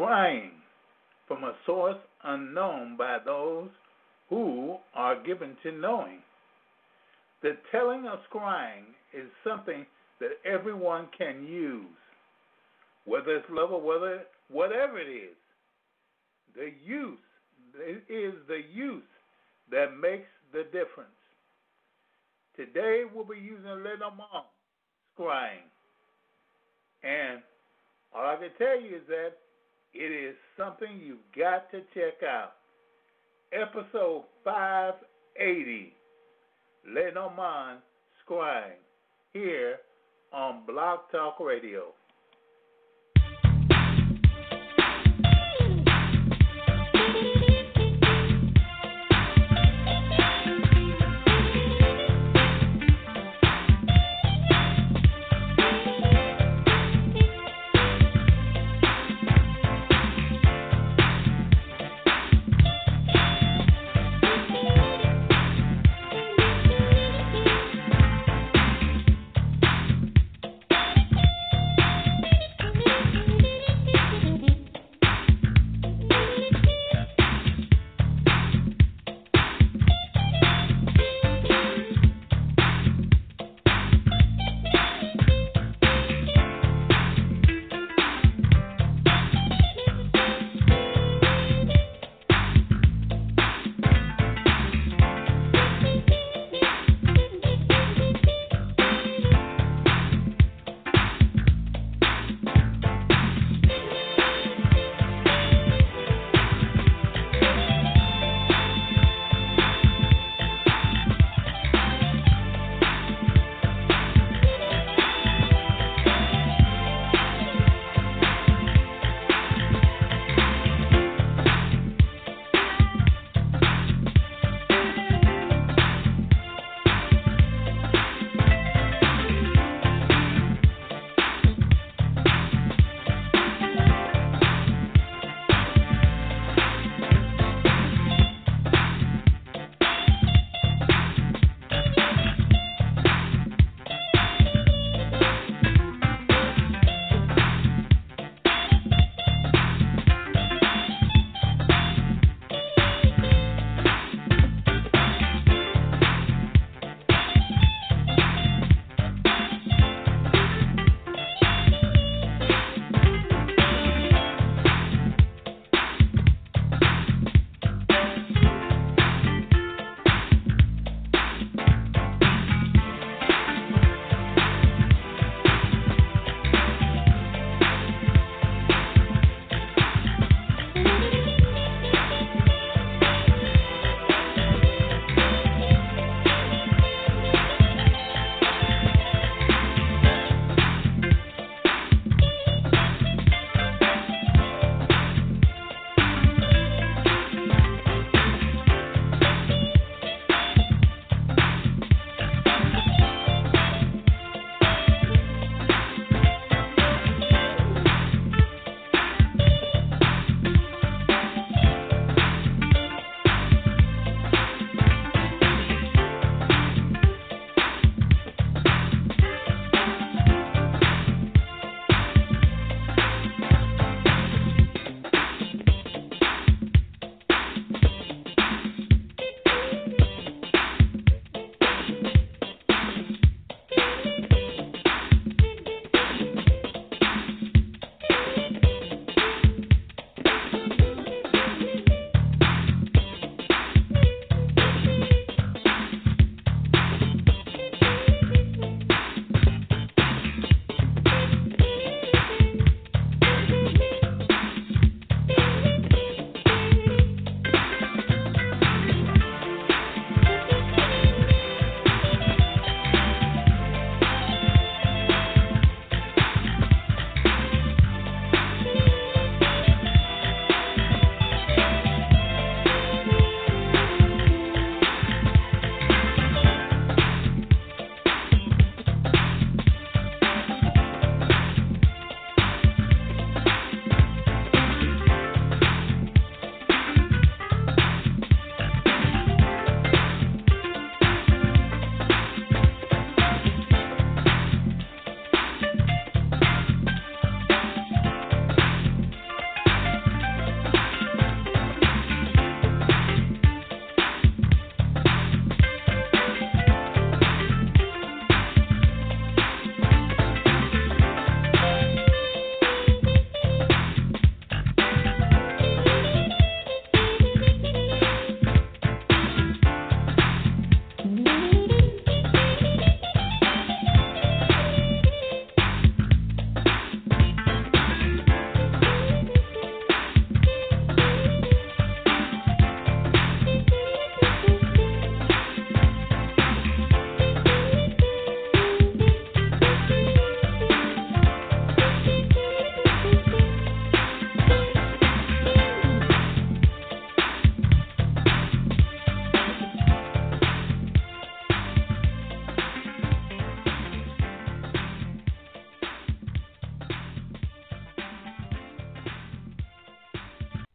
scrying from a source unknown by those who are given to knowing. The telling of scrying is something that everyone can use, whether it's love or whether whatever it is. The use it is the use that makes the difference. Today we'll be using Lenormand scrying. And all I can tell you is that it is something you've got to check out. Episode 580, Lenormand scrying, here on Blog Talk Radio.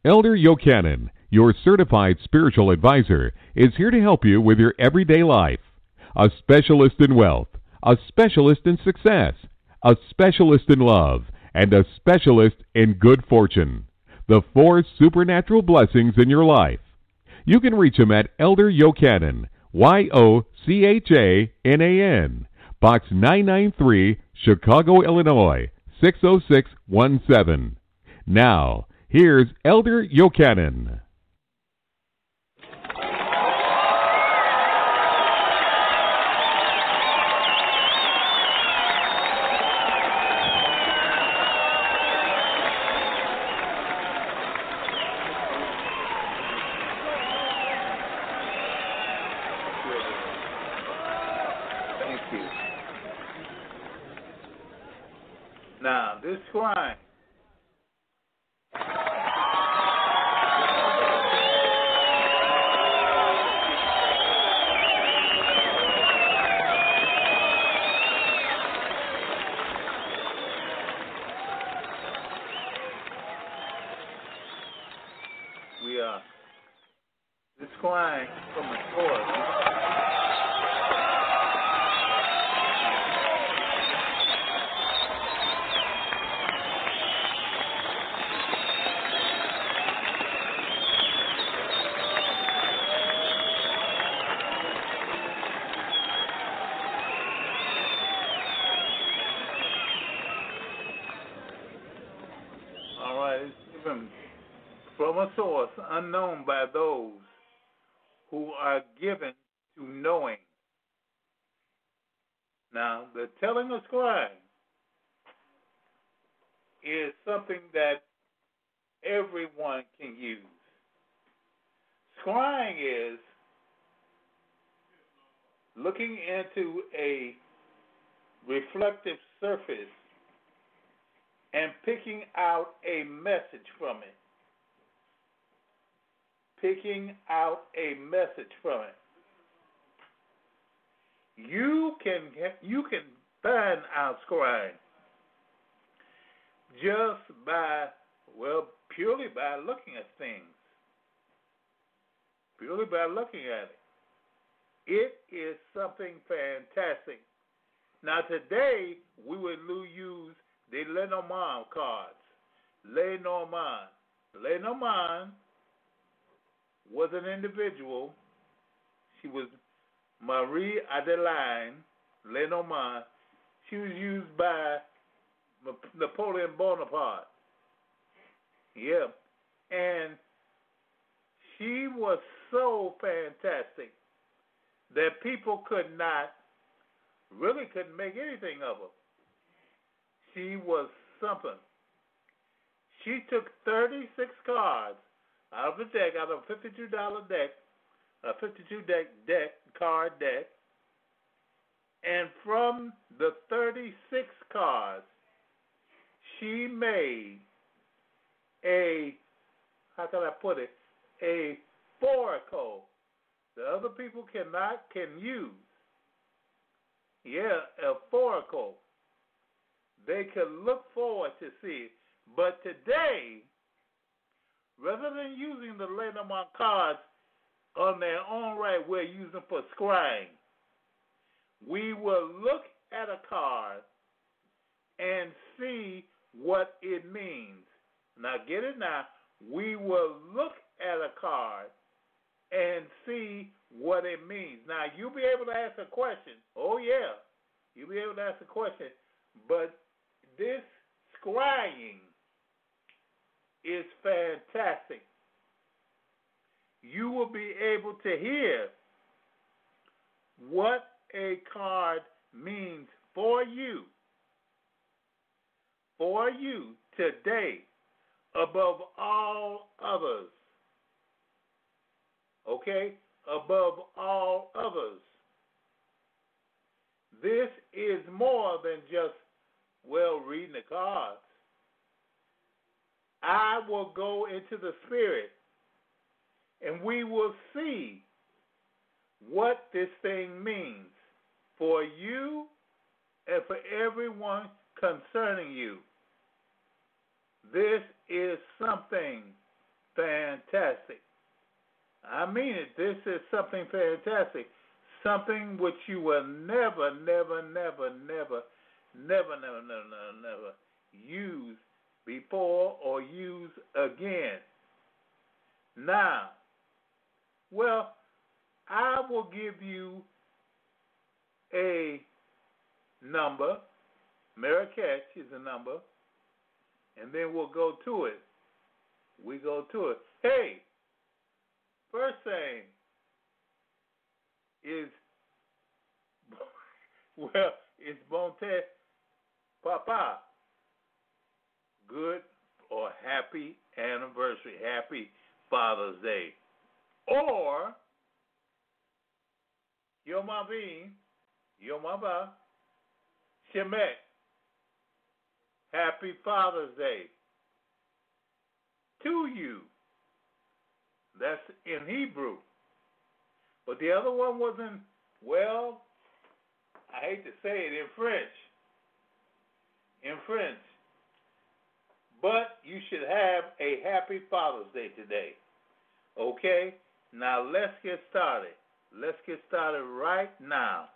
Elder Yochanan, your certified spiritual advisor, is here to help you with your everyday life. A specialist in wealth, a specialist in success, a specialist in love, and a specialist in good fortune. The four supernatural blessings in your life. You can reach him at Elder Yochanan, Y O C H A N A N, Box 993, Chicago, Illinois 60617. Now, here's Elder Yochanan. Thank you. Now, this crime. We are this crime from the source. All right, it's given from a source unknown by those who are given to knowing. Now, the telling of scrying is something that everyone can use. Scrying is looking into a reflective surface and picking out a message from it. Picking out a message from it. You can you can find out scrying just by well purely by looking at things. Purely by looking at it. It is something fantastic. Now today we would use the Lenormand cards. Lenormand. Lenormand was an individual. She was Marie Adeline Lenormand. She was used by Napoleon Bonaparte. Yeah. And she was so fantastic that people could not, really couldn't make anything of her. She was something. She took 36 cards out of the deck, out of a $52 deck, a 52 deck deck card deck, and from the 36 cards, she made a how can I put it a foracle that other people cannot can use. Yeah, a foracle. They can look forward to see it. But today, rather than using the Lenormand cards on their own right, we're using for scrying. We will look at a card and see what it means. Now, get it now. We will look at a card and see what it means. Now, you'll be able to ask a question. Oh, yeah. You'll be able to ask a question. But this scrying is fantastic. You will be able to hear what a card means for you, for you today, above all others. Okay? Above all others. This is more than just, well, reading the cards. I will go into the Spirit and we will see what this thing means for you and for everyone concerning you. This is something fantastic. I mean it. This is something fantastic. Something which you will never, never, never, never, never, never, never, never, never use before or use again. Now, well, I will give you a number. Marrakech is a number. And then we'll go to it. We go to it. Hey, first thing is, well, it's Bonte Papa. Good or happy anniversary. Happy Father's Day. Or Yom Avim, Yom Haba, Shemek. Happy Father's Day to you. That's in Hebrew. But the other one wasn't, well, I hate to say it, in French. In French. But you should have a happy Father's Day today. Okay? Now let's get started. Let's get started right now.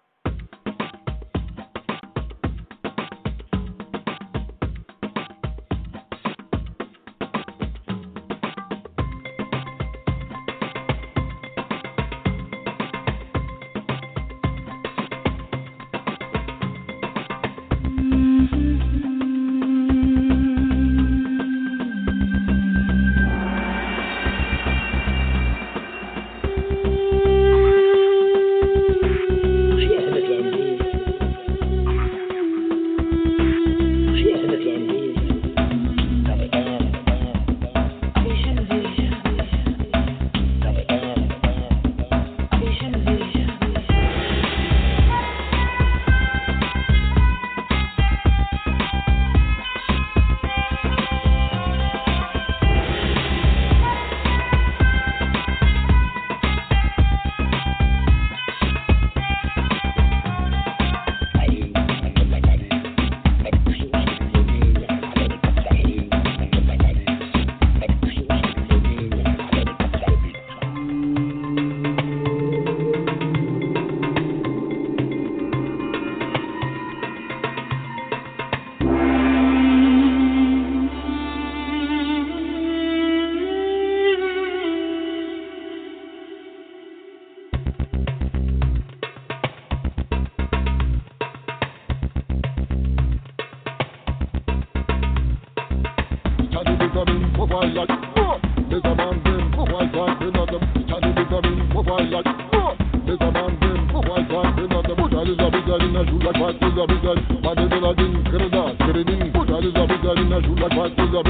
Kırda bigarina şula patlıza bigar Padedeladin kırda sırinin Şaliza bigarina şula patlıza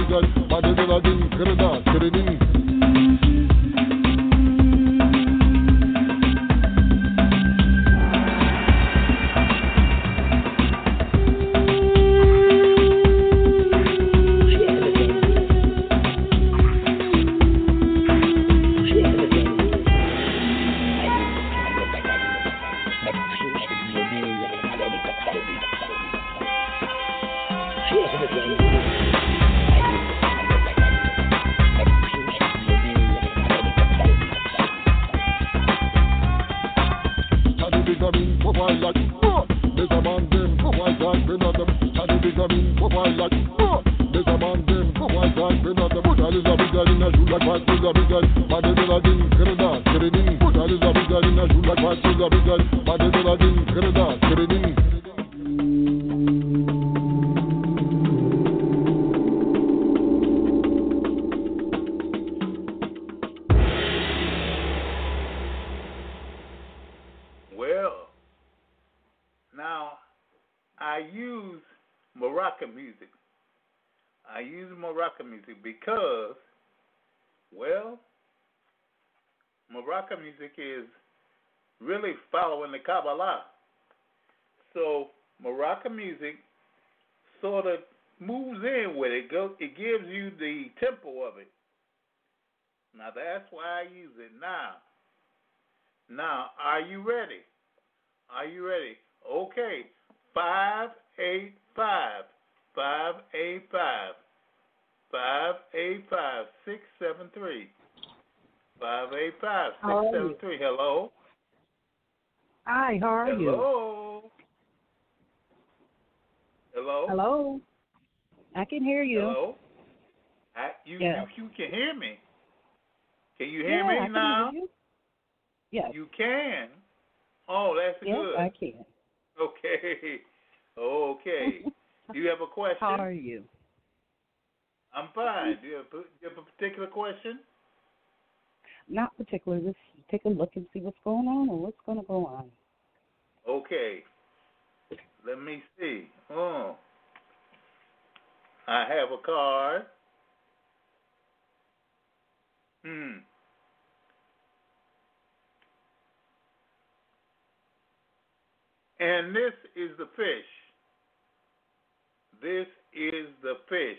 color moves in with it. Go, it gives you the tempo of it. Now that's why I use it. Now, now, are you ready? Are you ready? Okay, five eight five, five eight five, five eight five six seven three, five eight five six seven three. Hello. Hi, how are Hello? you? Hello. Hello. Hello. I can hear you. Hello. I, you, Yes. you you can hear me. Can you hear yeah, me I can now? Hear you. Yes. You can. Oh, that's yes, good. I can. Okay. Okay. Do you have a question? How are you? I'm fine. Do you have, do you have a particular question? Not particular. Just take a look and see what's going on or what's going to go on. Okay. Let me see. Oh. I have a card. Hmm. And this is the fish. This is the fish.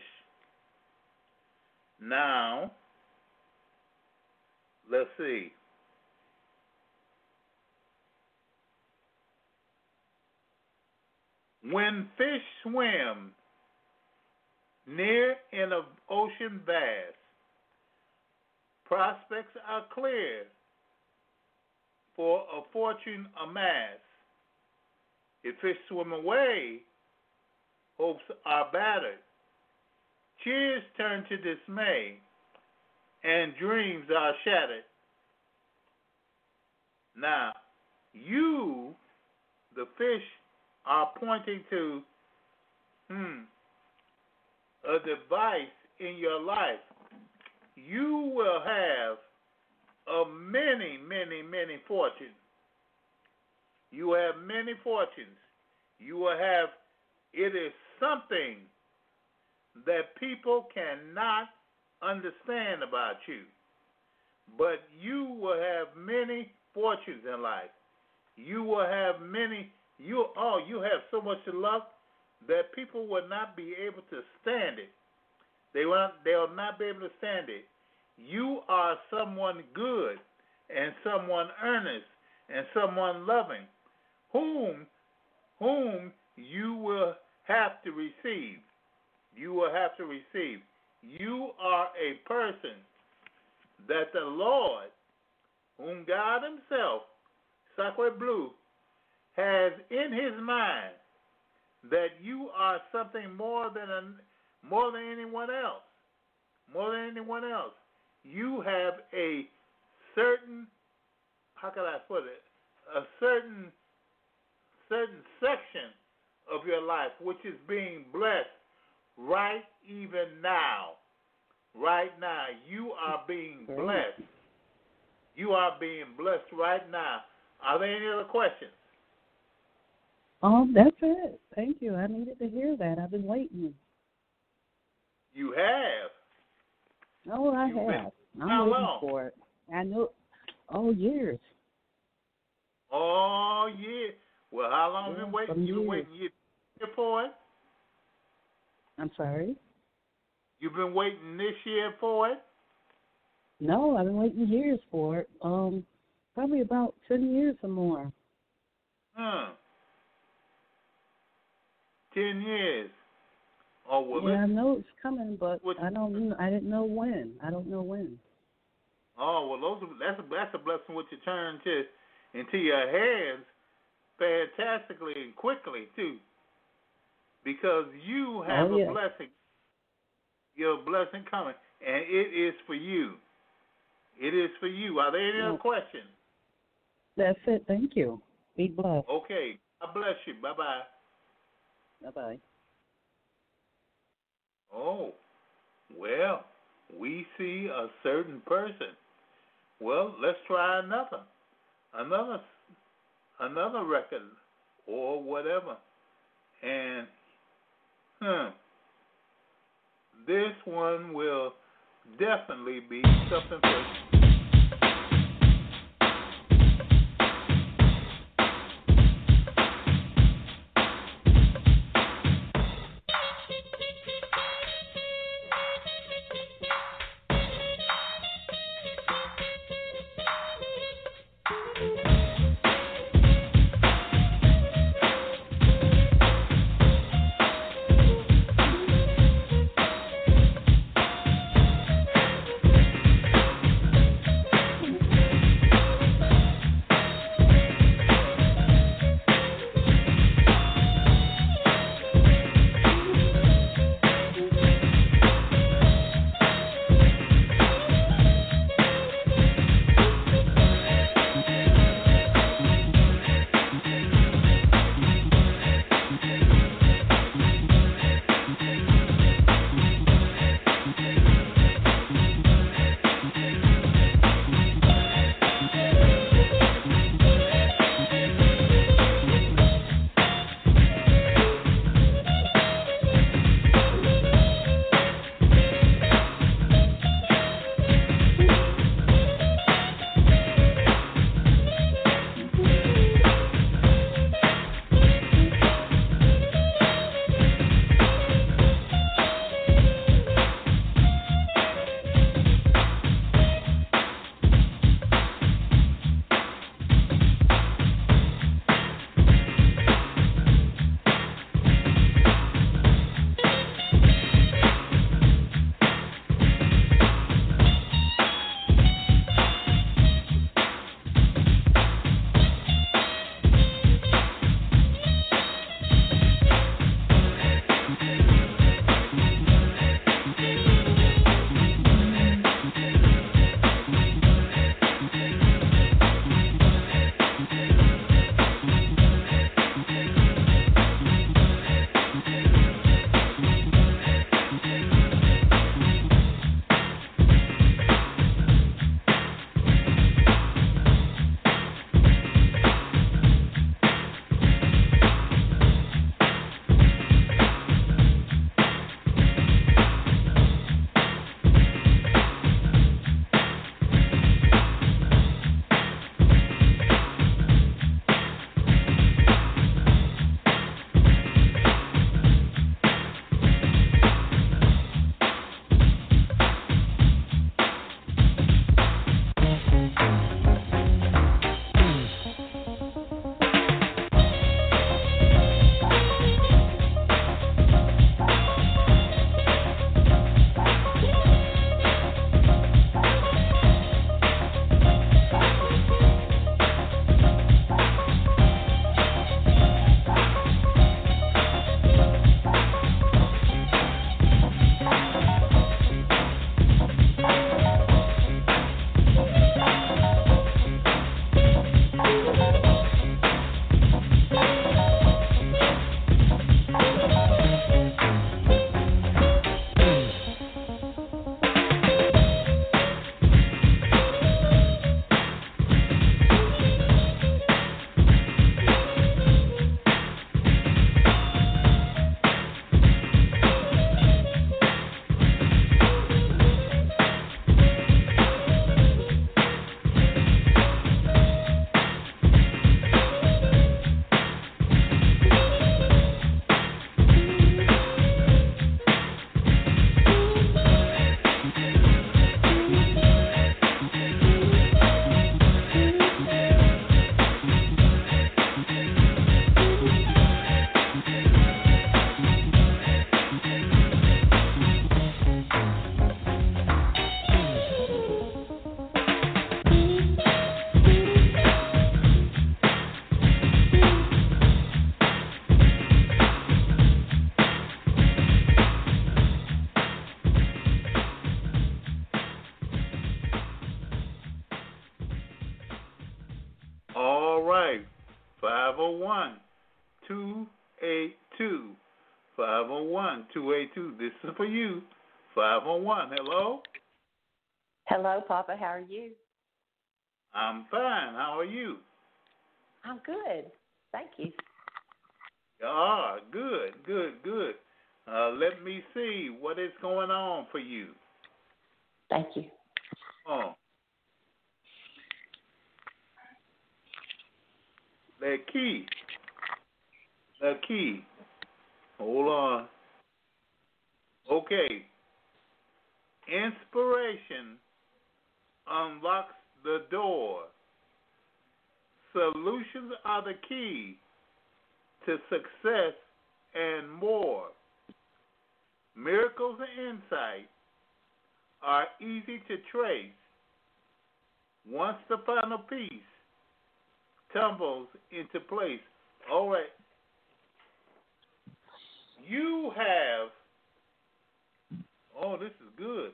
Now, let's see. When fish swim near in an ocean vast, prospects are clear for a fortune amassed. If fish swim away, hopes are battered. Cheers turn to dismay, and dreams are shattered. Now, you, the fish, are pointing to hmm, a device in your life. You will have a many, many, many fortunes. You will have many fortunes. You will have, it is something that people cannot understand about you. But you will have many fortunes in life. You will have many you oh you have so much love that people will not be able to stand it. They will they'll not be able to stand it. You are someone good and someone earnest and someone loving, whom whom you will have to receive. You will have to receive. You are a person that the Lord, whom God Himself, Sacred Blue, has in his mind that you are something more than a, more than anyone else. More than anyone else. You have a certain how can I put it? A certain certain section of your life which is being blessed right even now. Right now. You are being blessed. You are being blessed right now. Are there any other questions? Oh, that's it. Thank you. I needed to hear that. I've been waiting. You have. Oh, I You've have. been- I'm how waiting long? for it. I know. Oh, years. Oh yeah. Well, how long have you Yeah, been waiting? You been years. waiting year for it? I'm sorry. You've been waiting this year for it? No, I've been waiting years for it. Um, probably about ten years or more. Hmm. Ten years. Oh well. yeah, I know it's coming, but What- I don't. kn- I didn't know when. I don't know when. Oh well, those are, that's a that's a blessing which you turn to into your hands fantastically and quickly too, because you oh, have Oh, yeah. a blessing. Your blessing coming, and it is for you. It is for you. Are there any other questions? That's it. Thank you. Be blessed. Okay. God bless you. Bye bye. Bye bye. Oh, well, we see a certain person. Well, let's try another, another, another record or whatever. And, hmm, this one will definitely be something for. 501 282 501 282. This is for you. 501. Hello? Hello, Papa. How are you? I'm fine. How are you? I'm good. Thank you. Ah, good, good, good. Uh, let me see what is going on for you. Thank you. Oh. The key. The key. Hold on. Okay. Inspiration unlocks the door. Solutions are the key to success and more. Miracles and insight are easy to trace once the final piece tumbles into place. All right. You have, oh, this is good.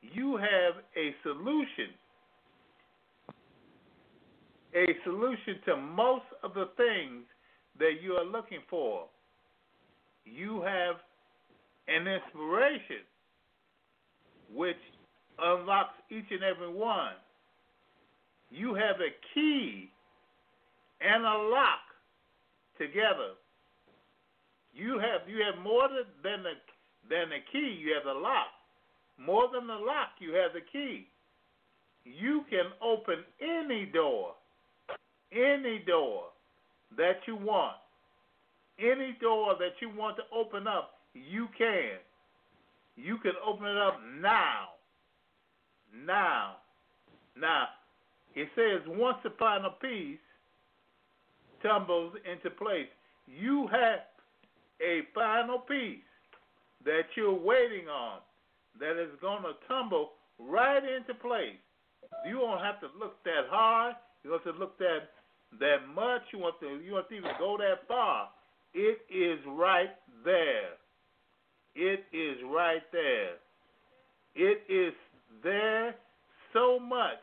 You have a solution. A solution to most of the things that you are looking for. You have an inspiration which unlocks each and every one. You have a key and a lock together. You have you have more than the than the key. You have the lock. More than the lock, you have the key. You can open any door, any door that you want, any door that you want to open up. You can. You can open it up now. Now. Now, it says once upon a piece tumbles into place, you have a final piece that you're waiting on that is going to tumble right into place. You don't have to look that hard. You don't have to look that that much. You want to you want to even go that far. It is right there. It is right there. It is there so much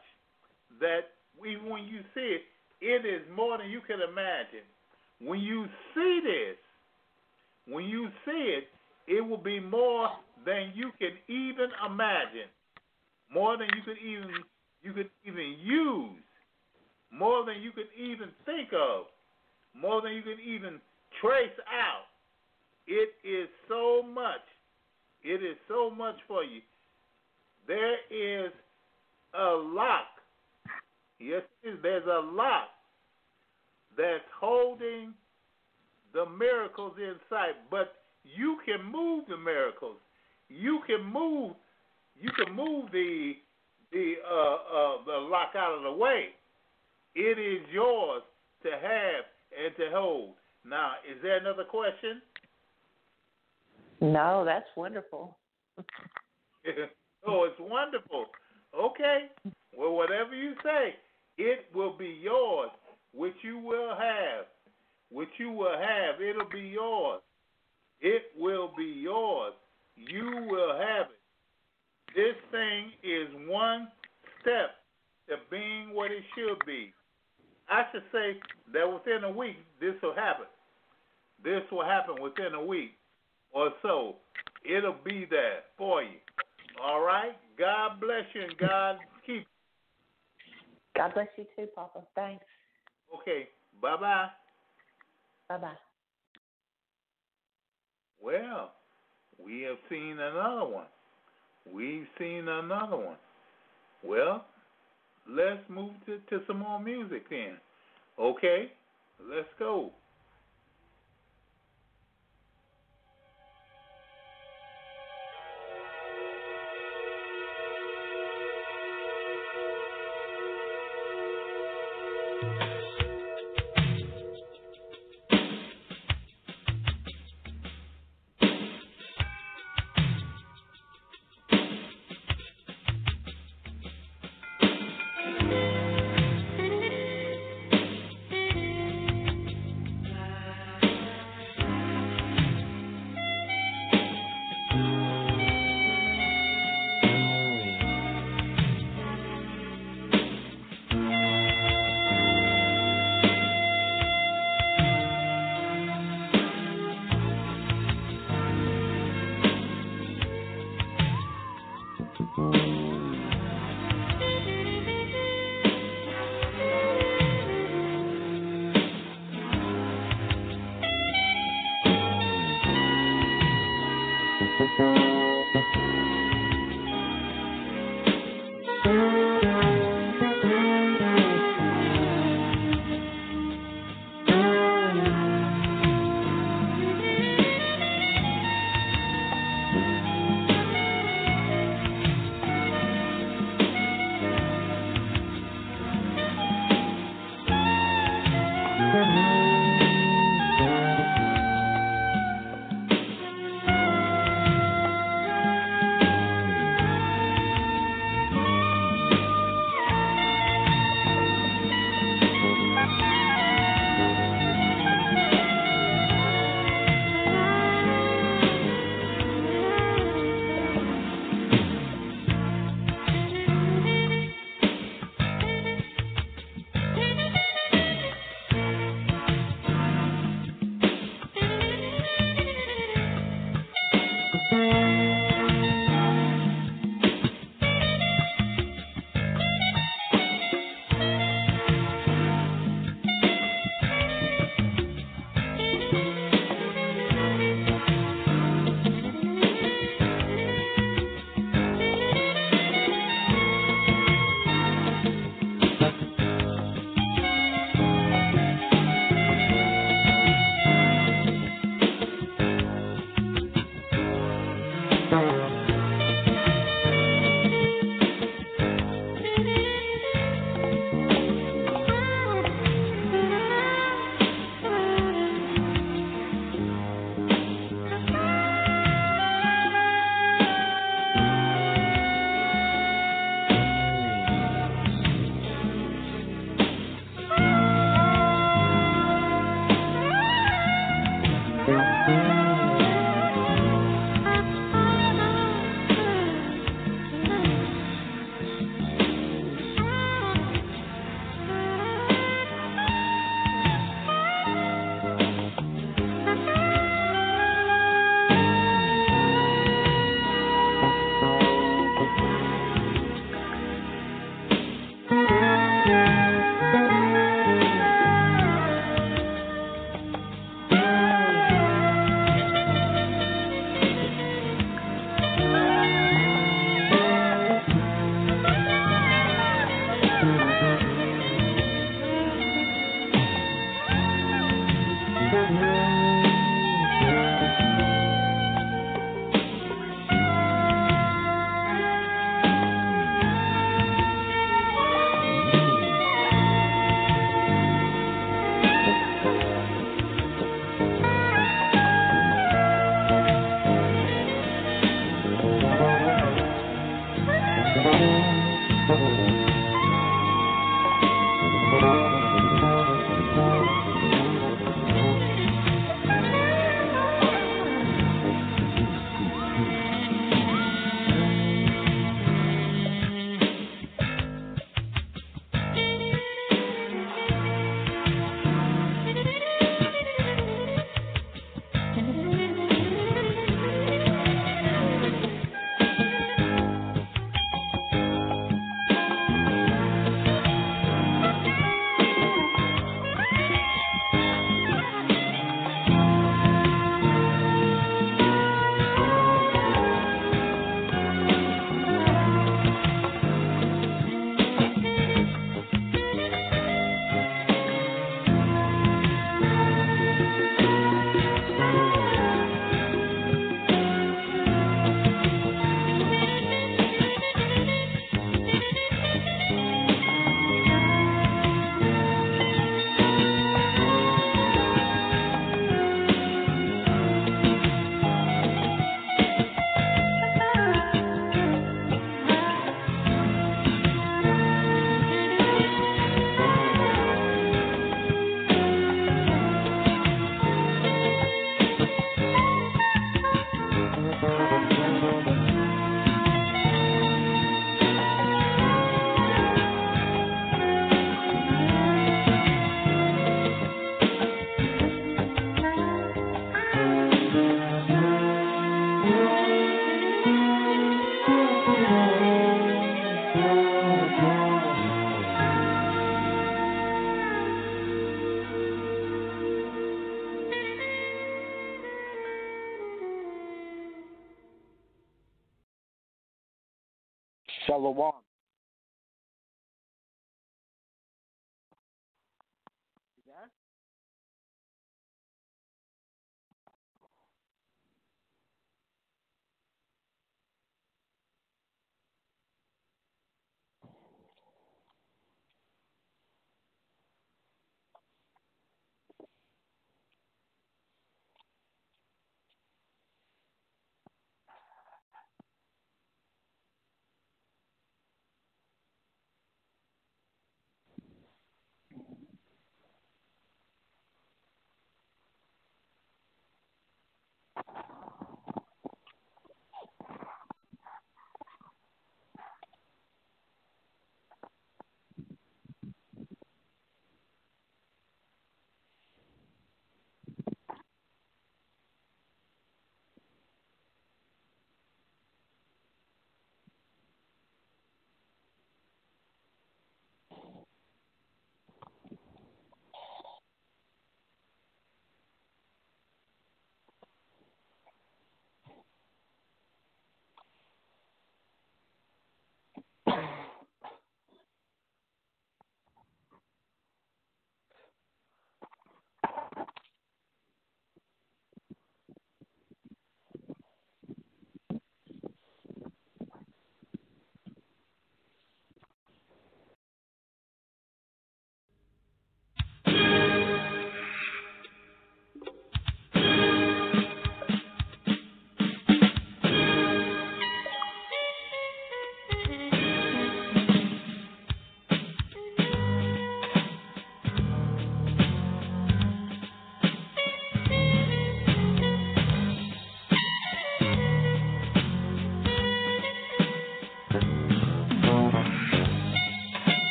that even when you see it, it is more than you can imagine. When you see this, when you see it, it will be more than you can even imagine, more than you could even you could even use, more than you could even think of, more than you could even trace out. It is so much. It is so much for you. There is a lock. Yes, there's a lock that's holding the miracles in sight, but you can move the miracles. You can move. You can move the the uh, uh, the lock out of the way. It is yours to have and to hold. Now, is there another question? No, that's wonderful. oh, it's wonderful. Okay. Well, whatever you say, it will be yours, which you will have. Which you will have. It'll be yours. It will be yours. You will have it. This thing is one step to being what it should be. I should say that within a week, this will happen. This will happen within a week or so. It'll be there for you. All right? God bless you and God keep you. God bless you too, Papa. Thanks. Okay. Bye bye. Bye bye. Well, we have seen another one. We've seen another one. Well, let's move to, to some more music then. Okay? Let's go.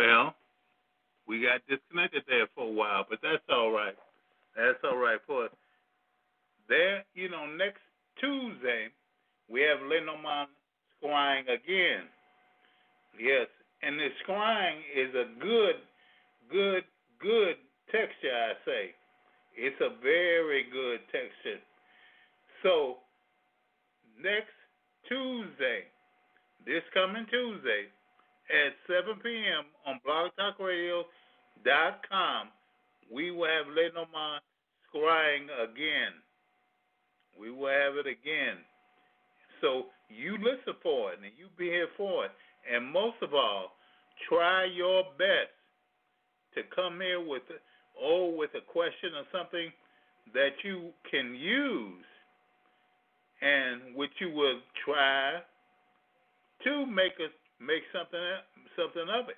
Well, we got disconnected there for a while, but that's all right. That's all right for us. There, you know, next Tuesday we have Lenormand scrying again. Yes, and the scrying is a good, good, good texture. I say, it's a very good texture. So next Tuesday, this coming Tuesday at 7 p.m. on blogtalkradio.com, we will have Lenormand scrying again. We will have it again. So you listen for it and you be here for it. And most of all, try your best to come here with oh with a question or something that you can use and which you will try to make us make something something of it.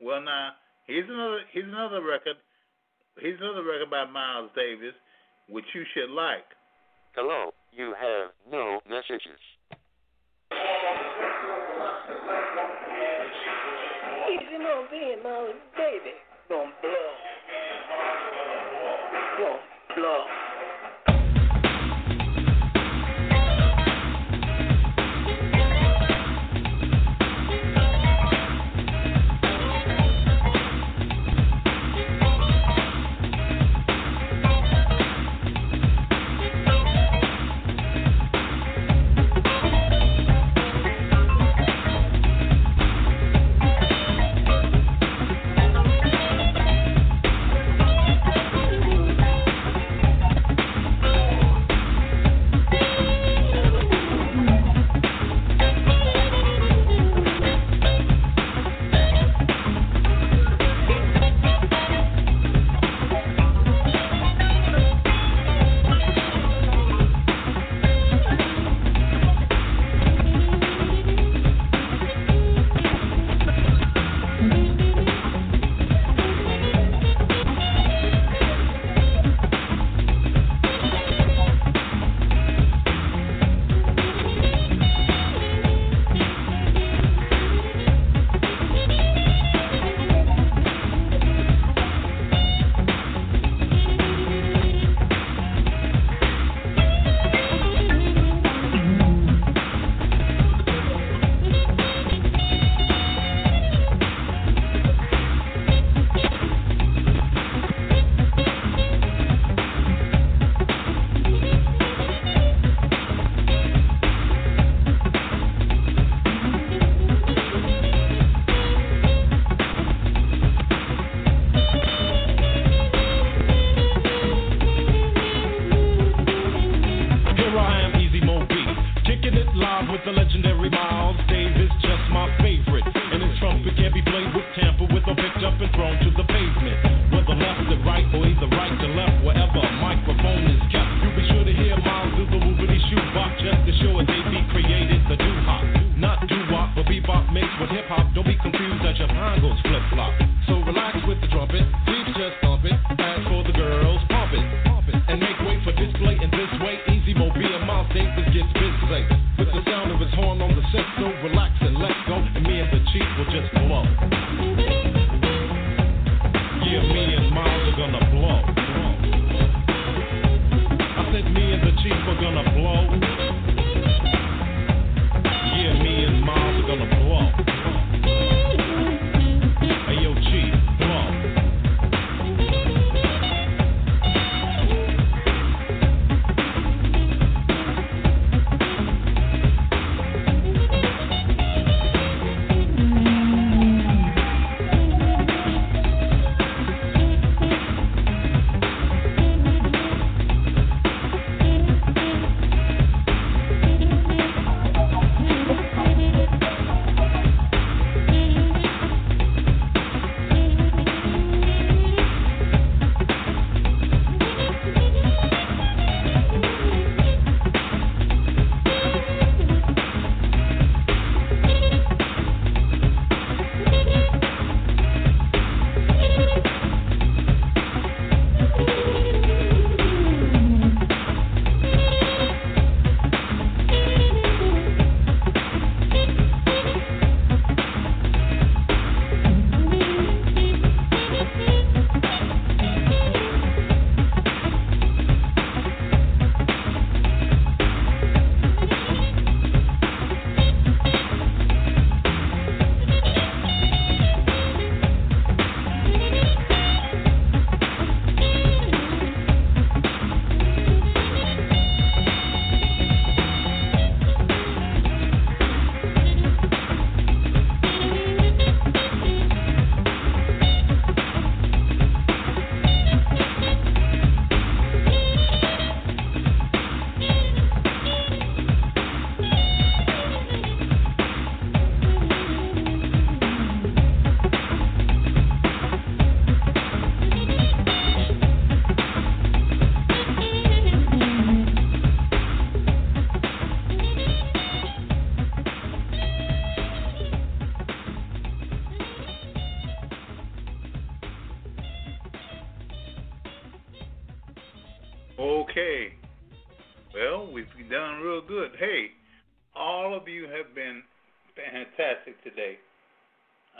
Well now here's another here's another record here's another record by Miles Davis which you should like. Hello, you have no messages. Easy Mo being Miles Davis. Gonna blow. Gonna blow.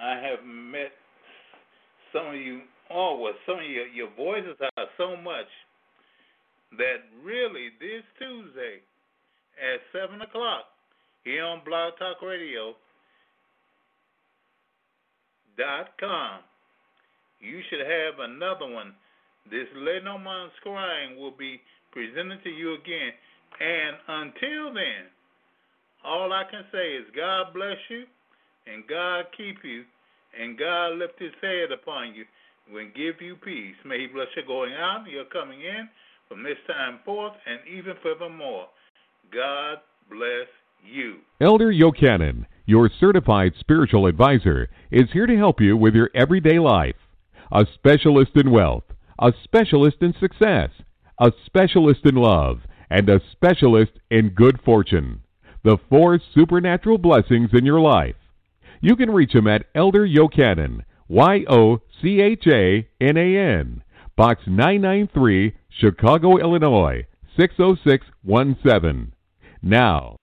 I have met some of you, oh, well, some of your, your voices are so much that really this Tuesday at 7 o'clock here on Blog Talk Radio dot com, you should have another one. This Lenormand Scrying will be presented to you again. And until then, all I can say is God bless you and God keep you and God lift his head upon you and give you peace. May he bless you going out and you're coming in from this time forth and even furthermore. God bless you. Elder Yochanan, your certified spiritual advisor, is here to help you with your everyday life. A specialist in wealth, a specialist in success, a specialist in love, and a specialist in good fortune. The four supernatural blessings in your life. You can reach him at Elder Yochanan, Y O C H A N A N, Box 993, Chicago, Illinois 60617. Now,